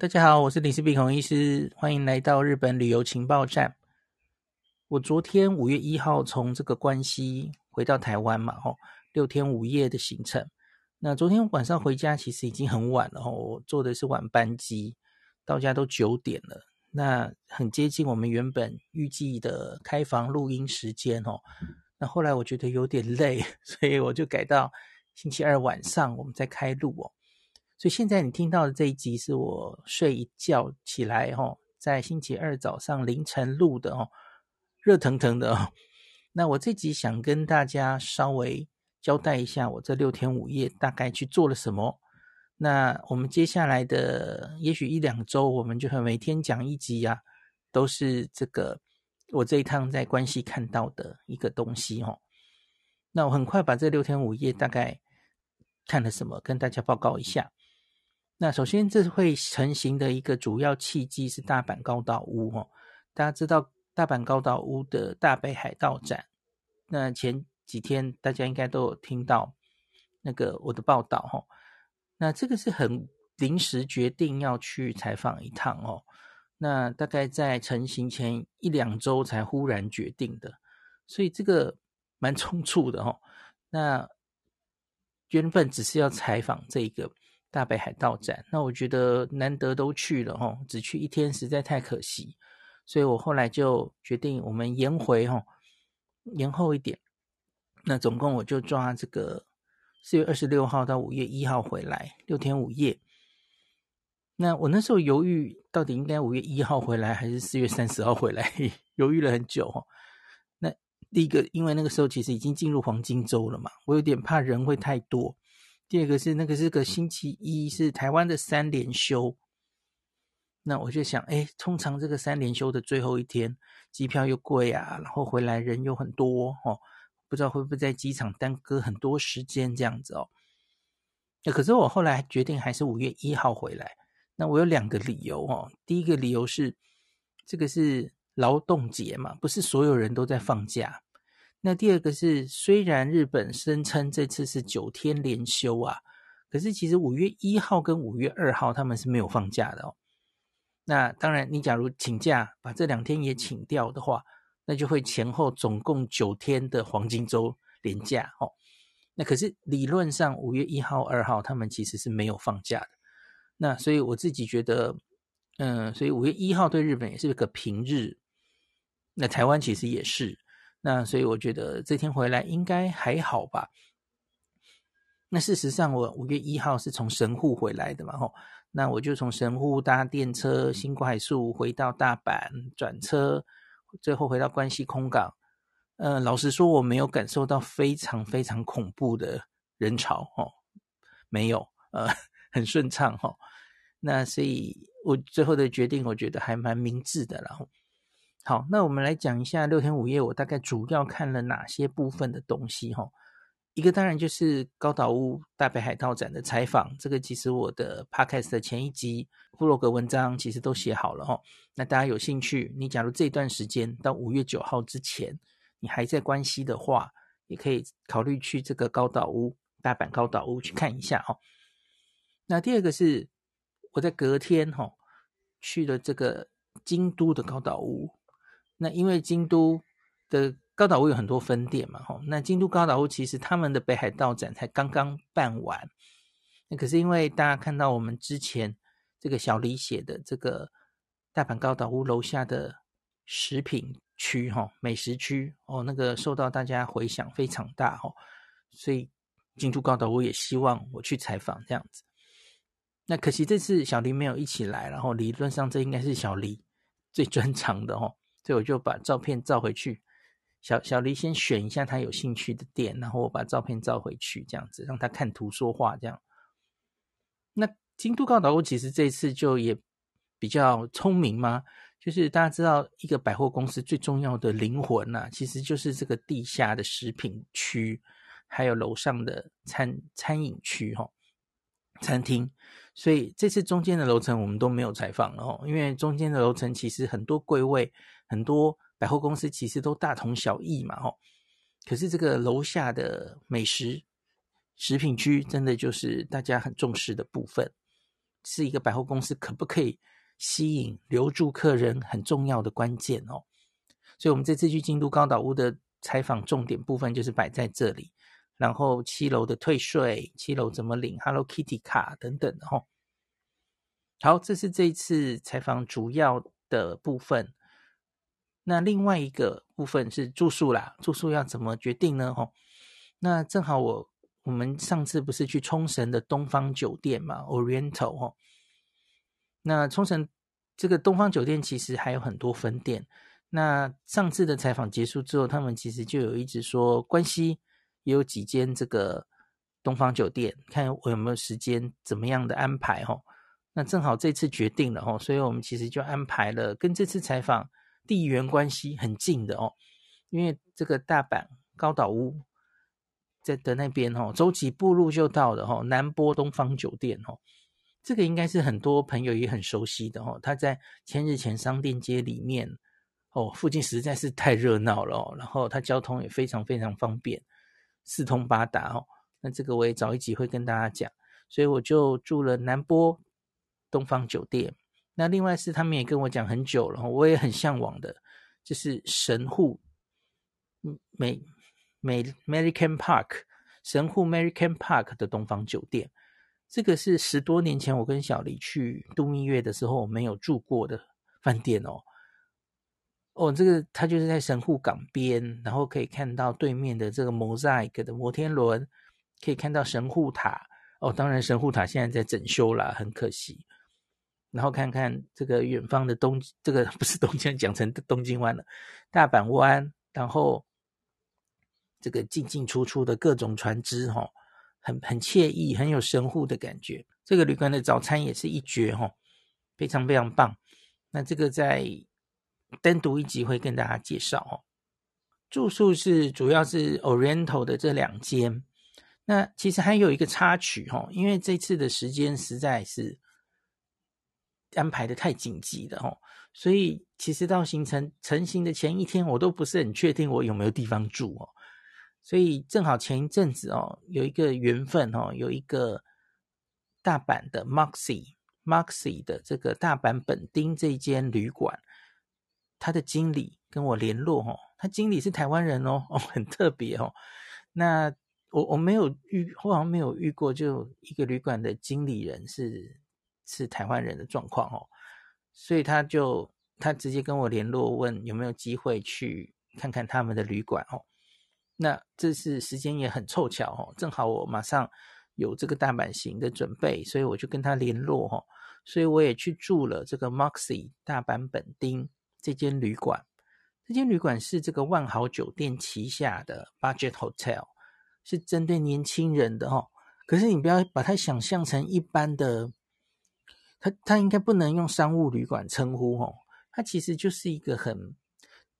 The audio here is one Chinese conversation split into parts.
大家好，我是林氏璧孔医师，欢迎来到日本旅游情报站。我昨天五月一号从这个关西回到台湾嘛，吼，六天五夜的行程。那昨天晚上回家其实已经很晚了，吼，我坐的是晚班机，到家都九点了，那很接近我们原本预计的开房录音时间，吼。那后来我觉得有点累，所以我就改到星期二晚上我们再开录哦。所以现在你听到的这一集是我睡一觉起来哦，在星期二早上凌晨录的哦，热腾腾的哦。那我这集想跟大家稍微交代一下，我这六天五夜大概去做了什么。那我们接下来的也许一两周，我们就会每天讲一集呀，都是这个我这一趟在关西看到的一个东西哦。那我很快把这六天五夜大概看了什么跟大家报告一下。那首先，这会成型的一个主要契机是大阪高岛屋哦。大家知道大阪高岛屋的大北海道展，那前几天大家应该都有听到那个我的报道哈。那这个是很临时决定要去采访一趟哦。那大概在成型前一两周才忽然决定的，所以这个蛮 匆促的哈。那原本只是要采访这个。大北海道展，那我觉得难得都去了哈，只去一天实在太可惜，所以我后来就决定我们延回哈，延后一点。那总共我就抓这个四月二十六号到五月一号回来，六天五夜。那我那时候犹豫到底应该五月一号回来还是四月三十号回来，犹豫了很久哈。那第一个，因为那个时候其实已经进入黄金周了嘛，我有点怕人会太多。第二个是那个是个星期一，是台湾的三连休。那我就想，哎，通常这个三连休的最后一天，机票又贵啊，然后回来人又很多哦，不知道会不会在机场耽搁很多时间这样子哦。那可是我后来决定还是五月一号回来。那我有两个理由哦。第一个理由是，这个是劳动节嘛，不是所有人都在放假。那第二个是，虽然日本声称这次是九天连休啊，可是其实五月一号跟五月二号他们是没有放假的哦。那当然，你假如请假把这两天也请掉的话，那就会前后总共九天的黄金周连假哦。那可是理论上五月一号、二号他们其实是没有放假的。那所以我自己觉得，嗯，所以五月一号对日本也是个平日，那台湾其实也是。那所以我觉得这天回来应该还好吧。那事实上，我五月一号是从神户回来的嘛，吼。那我就从神户搭电车新快速回到大阪，转车，最后回到关西空港。呃，老实说，我没有感受到非常非常恐怖的人潮，哦，没有，呃，很顺畅，哈。那所以我最后的决定，我觉得还蛮明智的，然后。好，那我们来讲一下六天五夜，我大概主要看了哪些部分的东西哈。一个当然就是高岛屋大北海道展的采访，这个其实我的 podcast 的前一集部落格文章其实都写好了哈。那大家有兴趣，你假如这段时间到五月九号之前，你还在关西的话，也可以考虑去这个高岛屋大阪高岛屋去看一下哈。那第二个是我在隔天哈去了这个京都的高岛屋。那因为京都的高岛屋有很多分店嘛，吼，那京都高岛屋其实他们的北海道展才刚刚办完，那可是因为大家看到我们之前这个小李写的这个大阪高岛屋楼下的食品区，哈，美食区哦，那个受到大家回响非常大，哈，所以京都高岛屋也希望我去采访这样子。那可惜这次小黎没有一起来，然后理论上这应该是小黎最 专长的，哈。所以我就把照片照回去，小小黎先选一下他有兴趣的店，然后我把照片照回去，这样子让他看图说话，这样。那京都高岛屋其实这次就也比较聪明嘛，就是大家知道一个百货公司最重要的灵魂呐、啊，其实就是这个地下的食品区，还有楼上的餐餐饮区哈，餐厅。所以这次中间的楼层我们都没有采访了哦，因为中间的楼层其实很多柜位，很多百货公司其实都大同小异嘛哦。可是这个楼下的美食食品区真的就是大家很重视的部分，是一个百货公司可不可以吸引留住客人很重要的关键哦。所以，我们这次去京都高岛屋的采访重点部分就是摆在这里。然后七楼的退税，七楼怎么领 Hello Kitty 卡等等的吼。好，这是这一次采访主要的部分。那另外一个部分是住宿啦，住宿要怎么决定呢？吼，那正好我我们上次不是去冲绳的东方酒店嘛，Oriental 吼。那冲绳这个东方酒店其实还有很多分店。那上次的采访结束之后，他们其实就有一直说关系。也有几间这个东方酒店，看我有没有时间，怎么样的安排吼。那正好这次决定了吼，所以我们其实就安排了跟这次采访地缘关系很近的哦，因为这个大阪高岛屋在的那边吼，走几步路就到了吼，南波东方酒店吼，这个应该是很多朋友也很熟悉的哦，它在千日前商店街里面哦，附近实在是太热闹了哦，然后它交通也非常非常方便。四通八达哦，那这个我也早一集会跟大家讲，所以我就住了南波东方酒店。那另外是他们也跟我讲很久了，我也很向往的，就是神户美美 American Park 神户 American Park 的东方酒店。这个是十多年前我跟小黎去度蜜月的时候我没有住过的饭店哦。哦，这个它就是在神户港边，然后可以看到对面的这个 Mosaic 的摩天轮，可以看到神户塔。哦，当然神户塔现在在整修了，很可惜。然后看看这个远方的东，这个不是东京，讲成东京湾了，大阪湾。然后这个进进出出的各种船只，哈，很很惬意，很有神户的感觉。这个旅馆的早餐也是一绝，哈，非常非常棒。那这个在。单独一集会跟大家介绍哦。住宿是主要是 Oriental 的这两间，那其实还有一个插曲哦，因为这次的时间实在是安排的太紧急了哦，所以其实到行程成行的前一天，我都不是很确定我有没有地方住哦。所以正好前一阵子哦，有一个缘分哦，有一个大阪的 Maxi Maxi 的这个大阪本町这间旅馆。他的经理跟我联络哦，他经理是台湾人哦，哦，很特别哦。那我我没有遇，我好像没有遇过，就一个旅馆的经理人是是台湾人的状况哦。所以他就他直接跟我联络，问有没有机会去看看他们的旅馆哦。那这次时间也很凑巧哦，正好我马上有这个大阪行的准备，所以我就跟他联络哦。所以我也去住了这个 Moxy 大阪本町。这间旅馆，这间旅馆是这个万豪酒店旗下的 Budget Hotel，是针对年轻人的哦。可是你不要把它想象成一般的，它它应该不能用商务旅馆称呼哦。它其实就是一个很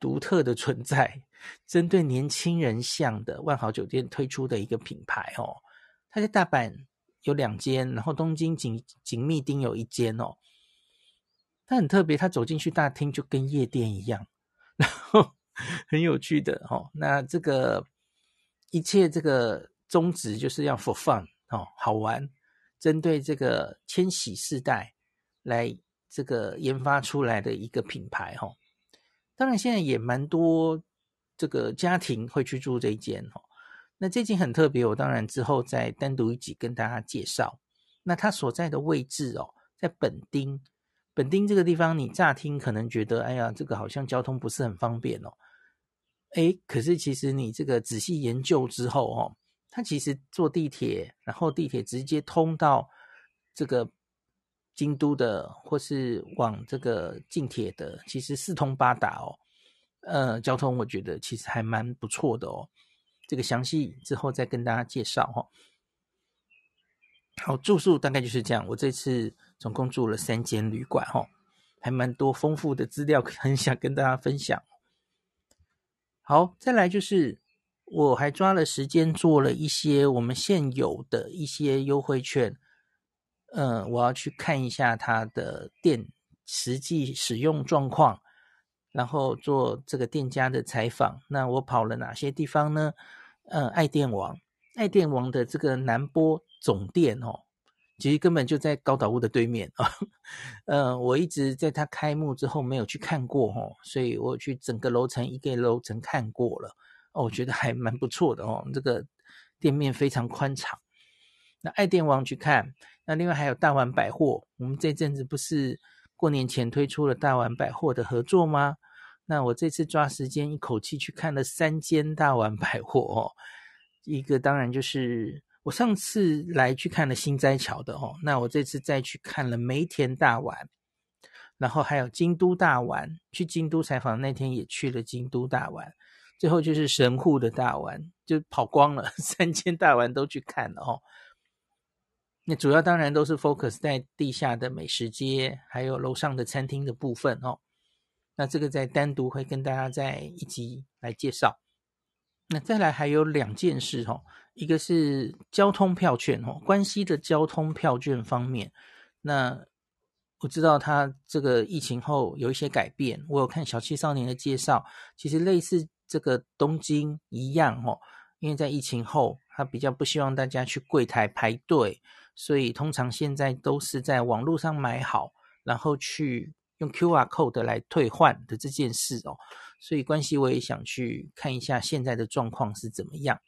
独特的存在，针对年轻人向的万豪酒店推出的一个品牌哦。它在大阪有两间，然后东京紧紧密町有一间哦。它很特别，它走进去大厅就跟夜店一样，然后 很有趣的哦。那这个一切这个宗旨就是要 for fun 哦，好玩，针对这个千禧世代来这个研发出来的一个品牌哦。当然现在也蛮多这个家庭会去住这一间哦。那这间很特别，我当然之后再单独一集跟大家介绍。那它所在的位置哦，在本町。本町这个地方，你乍听可能觉得，哎呀，这个好像交通不是很方便哦。哎，可是其实你这个仔细研究之后，哦，它其实坐地铁，然后地铁直接通到这个京都的，或是往这个近铁的，其实四通八达哦。呃，交通我觉得其实还蛮不错的哦。这个详细之后再跟大家介绍哈。好，住宿大概就是这样。我这次。总共住了三间旅馆，哈，还蛮多丰富的资料，很想跟大家分享。好，再来就是我还抓了时间做了一些我们现有的一些优惠券，嗯，我要去看一下它的店实际使用状况，然后做这个店家的采访。那我跑了哪些地方呢？嗯，爱电王，爱电王的这个南波总店哦。其实根本就在高岛屋的对面啊。嗯，我一直在它开幕之后没有去看过哦，所以我去整个楼层一个楼层看过了哦，我觉得还蛮不错的哦。这个店面非常宽敞。那爱电王去看，那另外还有大丸百货，我们这阵子不是过年前推出了大丸百货的合作吗？那我这次抓时间一口气去看了三间大丸百货哦，一个当然就是我上次来去看了心斋桥的哦，那我这次再去看了梅田大丸，然后还有京都大丸，去京都采访那天也去了京都大丸，最后就是神户的大丸，就跑光了，三千大丸都去看了哦。那主要当然都是 focus 在地下的美食街，还有楼上的餐厅的部分哦。那这个再单独会跟大家再一集来介绍。那再来还有两件事哦，一个是交通票券哦，关西的交通票券方面，那我知道它这个疫情后有一些改变，我有看小七少年的介绍，其实类似这个东京一样哦，因为在疫情后，他比较不希望大家去柜台排队，所以通常现在都是在网络上买好，然后去。用 QR code 来退换的这件事哦，所以关系我也想去看一下现在的状况是怎么样。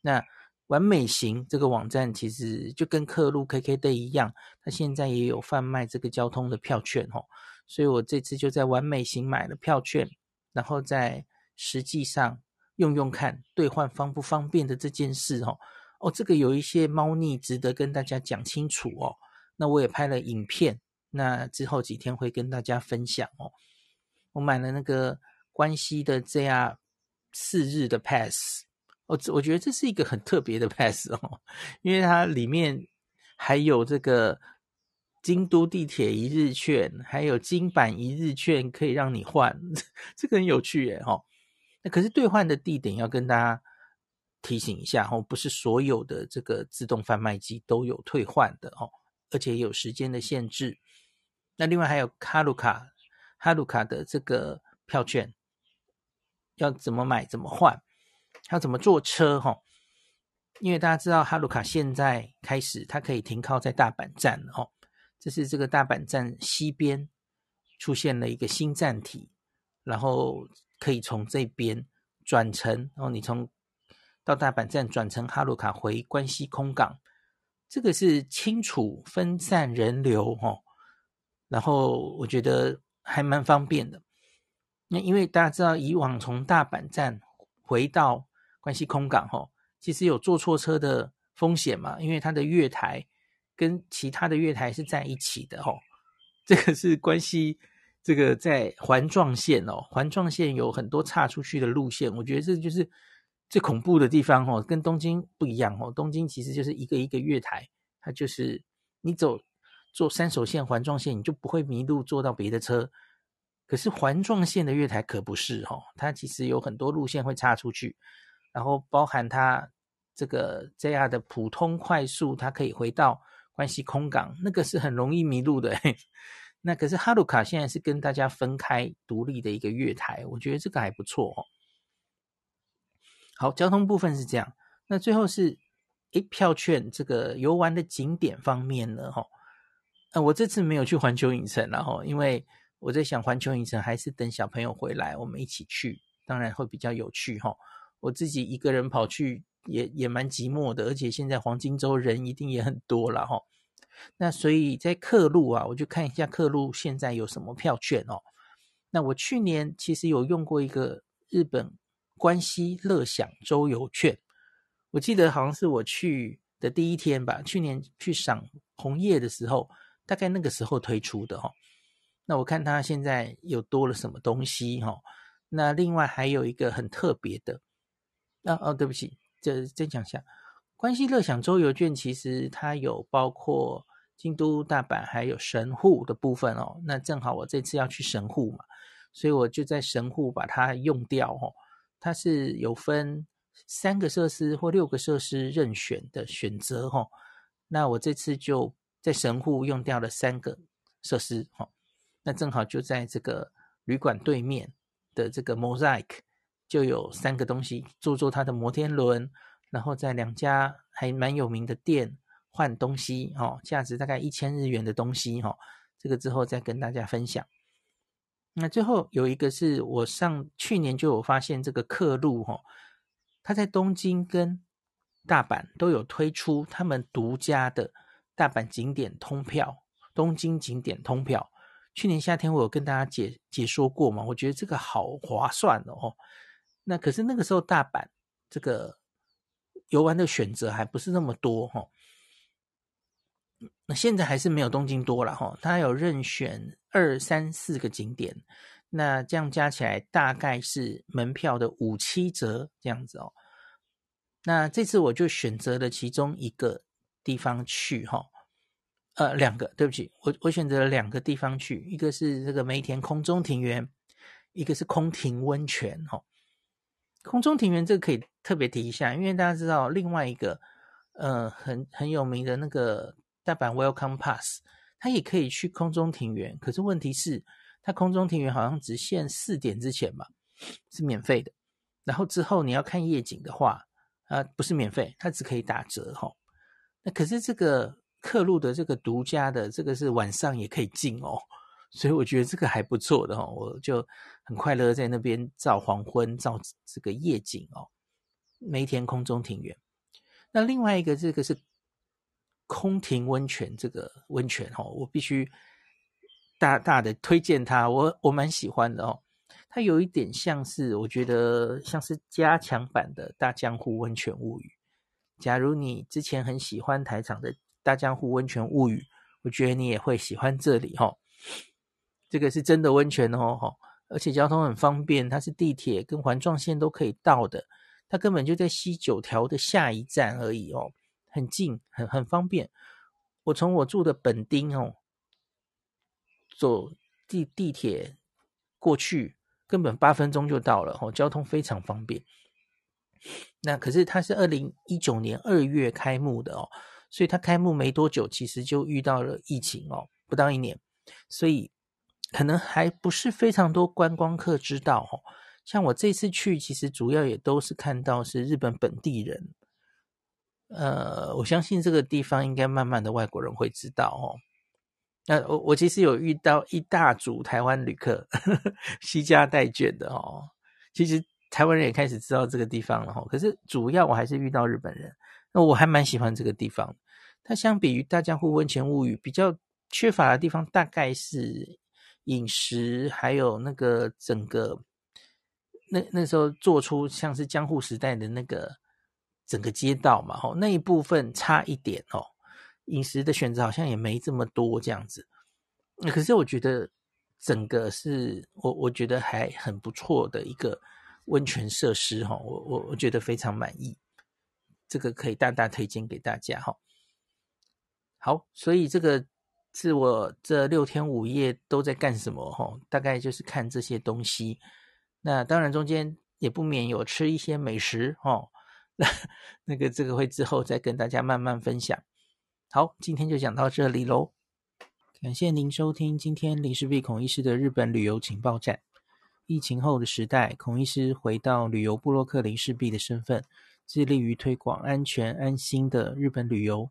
那完美行这个网站其实就跟客路 KKday 一样，它现在也有贩卖这个交通的票券哦，所以我这次就在完美行买了票券，然后在实际上用用看兑换方不方便的这件事哦。哦，这个有一些猫腻值得跟大家讲清楚哦。那我也拍了影片。那之后几天会跟大家分享哦。我买了那个关西的 JR 四日的 pass，我我觉得这是一个很特别的 pass 哦，因为它里面还有这个京都地铁一日券，还有京阪一日券可以让你换，这个很有趣耶哦。那可是兑换的地点要跟大家提醒一下哦，不是所有的这个自动贩卖机都有退换的哦，而且有时间的限制。那另外还有哈鲁卡，哈鲁卡的这个票券要怎么买、怎么换，要怎么坐车？哈，因为大家知道哈鲁卡现在开始它可以停靠在大阪站哦，这是这个大阪站西边出现了一个新站体，然后可以从这边转乘，然后你从到大阪站转乘哈鲁卡回关西空港，这个是清楚分散人流哦。然后我觉得还蛮方便的，那因为大家知道以往从大阪站回到关西空港吼，其实有坐错车的风险嘛，因为它的月台跟其他的月台是在一起的吼，这个是关西这个在环状线哦，环状线有很多岔出去的路线，我觉得这就是最恐怖的地方哦，跟东京不一样哦，东京其实就是一个一个月台，它就是你走。坐山手线环状线，你就不会迷路，坐到别的车。可是环状线的月台可不是哦，它其实有很多路线会岔出去，然后包含它这个 JR 的普通快速，它可以回到关西空港，那个是很容易迷路的。那可是哈鲁卡现在是跟大家分开独立的一个月台，我觉得这个还不错哦。好，交通部分是这样，那最后是诶票券这个游玩的景点方面呢，哈。呃，我这次没有去环球影城，然后因为我在想环球影城还是等小朋友回来我们一起去，当然会比较有趣哈。我自己一个人跑去也也蛮寂寞的，而且现在黄金周人一定也很多了哈。那所以在客路啊，我就看一下客路现在有什么票券哦。那我去年其实有用过一个日本关西乐享周游券，我记得好像是我去的第一天吧，去年去赏红叶的时候。大概那个时候推出的哈，那我看它现在又多了什么东西哈。那另外还有一个很特别的，啊哦，对不起，这再讲一下，关西乐享周游券其实它有包括京都、大阪还有神户的部分哦。那正好我这次要去神户嘛，所以我就在神户把它用掉哦。它是有分三个设施或六个设施任选的选择哈。那我这次就。在神户用掉了三个设施，哦，那正好就在这个旅馆对面的这个 Mosaic 就有三个东西，坐坐它的摩天轮，然后在两家还蛮有名的店换东西哦，价值大概一千日元的东西哈、哦，这个之后再跟大家分享。那最后有一个是我上去年就有发现这个客路哈，他在东京跟大阪都有推出他们独家的大阪景点通票、东京景点通票。去年夏天我有跟大家解解说过嘛，我觉得这个好划算哦。那可是那个时候大阪这个游玩的选择还不是那么多哈。那现在还是没有东京多了哈，它有任选二三四个景点，那这样加起来大概是门票的五七折这样子哦。那这次我就选择了其中一个地方去哈，呃，两个，对不起，我我选择了两个地方去，一个是这个梅田空中庭园，一个是空庭温泉哈。空中庭园这个可以特别提一下，因为大家知道另外一个呃很很有名的那个。大阪 Welcome Pass，它也可以去空中庭园，可是问题是，它空中庭园好像只限四点之前吧，是免费的。然后之后你要看夜景的话，啊，不是免费，它只可以打折哈。那可是这个客路的这个独家的，这个是晚上也可以进哦，所以我觉得这个还不错的哈，我就很快乐在那边照黄昏，照这个夜景哦。梅田空中庭园，那另外一个这个是。空庭温泉这个温泉哦，我必须大大的推荐它，我我蛮喜欢的哦。它有一点像是，我觉得像是加强版的大江户温泉物语。假如你之前很喜欢台场的大江户温泉物语，我觉得你也会喜欢这里哦。这个是真的温泉哦，而且交通很方便，它是地铁跟环状线都可以到的，它根本就在西九条的下一站而已哦。很近，很很方便。我从我住的本町哦，坐地地铁过去，根本八分钟就到了哦，交通非常方便。那可是它是二零一九年二月开幕的哦，所以它开幕没多久，其实就遇到了疫情哦，不到一年，所以可能还不是非常多观光客知道哦。像我这次去，其实主要也都是看到是日本本地人。呃，我相信这个地方应该慢慢的外国人会知道哦。那我我其实有遇到一大组台湾旅客，呵呵，携家带眷的哦。其实台湾人也开始知道这个地方了哈。可是主要我还是遇到日本人。那我还蛮喜欢这个地方。它相比于大江户温泉物语比较缺乏的地方，大概是饮食，还有那个整个那那时候做出像是江户时代的那个。整个街道嘛，吼，那一部分差一点哦，饮食的选择好像也没这么多这样子。可是我觉得整个是我我觉得还很不错的一个温泉设施哈，我我我觉得非常满意，这个可以大大推荐给大家哈。好，所以这个是我这六天五夜都在干什么哈，大概就是看这些东西。那当然中间也不免有吃一些美食哦。那那个这个会之后再跟大家慢慢分享。好，今天就讲到这里喽。感谢您收听今天林氏璧孔医师的日本旅游情报站。疫情后的时代，孔医师回到旅游部落客林氏璧的身份，致力于推广安全安心的日本旅游，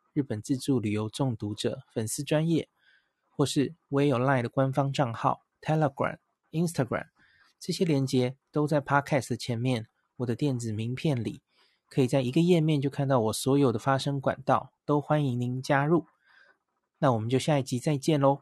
日本自助旅游中毒者粉丝专业，或是我也有 LINE 的官方账号 Telegram、Instagram，这些连接都在 Podcast 前面。我的电子名片里，可以在一个页面就看到我所有的发声管道，都欢迎您加入。那我们就下一集再见喽。